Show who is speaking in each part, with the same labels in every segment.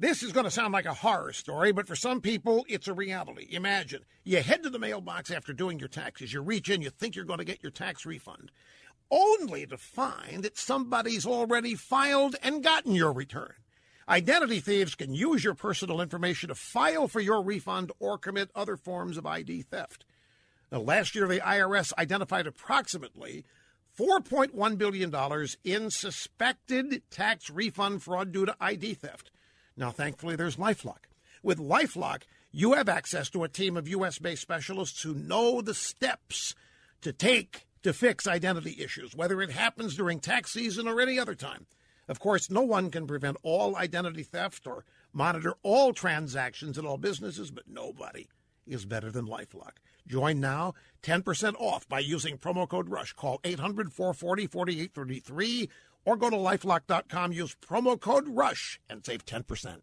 Speaker 1: This is going to sound like a horror story, but for some people, it's a reality. Imagine you head to the mailbox after doing your taxes. You reach in, you think you're going to get your tax refund, only to find that somebody's already filed and gotten your return. Identity thieves can use your personal information to file for your refund or commit other forms of ID theft. Now, last year, the IRS identified approximately $4.1 billion in suspected tax refund fraud due to ID theft. Now, thankfully, there's Lifelock. With Lifelock, you have access to a team of U.S. based specialists who know the steps to take to fix identity issues, whether it happens during tax season or any other time. Of course, no one can prevent all identity theft or monitor all transactions in all businesses, but nobody is better than Lifelock. Join now, 10% off by using promo code RUSH. Call 800 440 4833 or go to lifelock.com, use promo code RUSH, and save 10%.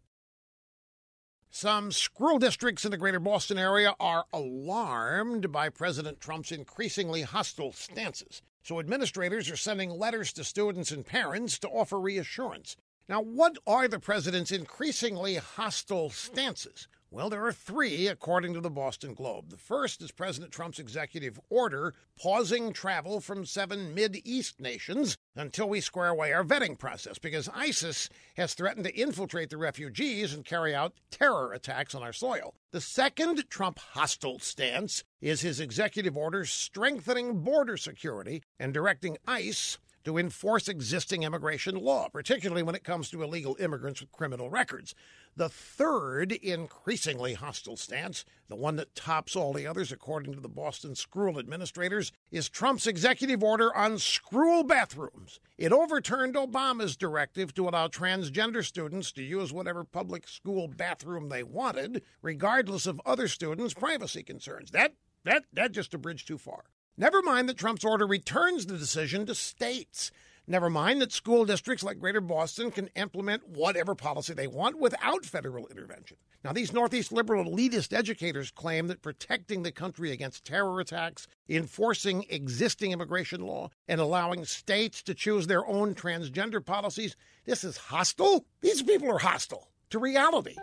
Speaker 1: Some school districts in the greater Boston area are alarmed by President Trump's increasingly hostile stances. So administrators are sending letters to students and parents to offer reassurance. Now, what are the president's increasingly hostile stances? Well, there are three, according to the Boston Globe. The first is President Trump's executive order pausing travel from seven East nations until we square away our vetting process because ISIS has threatened to infiltrate the refugees and carry out terror attacks on our soil. The second Trump hostile stance is his executive order strengthening border security and directing ICE to enforce existing immigration law, particularly when it comes to illegal immigrants with criminal records. The third increasingly hostile stance, the one that tops all the others according to the Boston School administrators, is Trump's executive order on school bathrooms. It overturned Obama's directive to allow transgender students to use whatever public school bathroom they wanted, regardless of other students' privacy concerns. That that that just a bridge too far. Never mind that Trump's order returns the decision to states. Never mind that school districts like Greater Boston can implement whatever policy they want without federal intervention. Now, these Northeast liberal elitist educators claim that protecting the country against terror attacks, enforcing existing immigration law, and allowing states to choose their own transgender policies, this is hostile. These people are hostile to reality.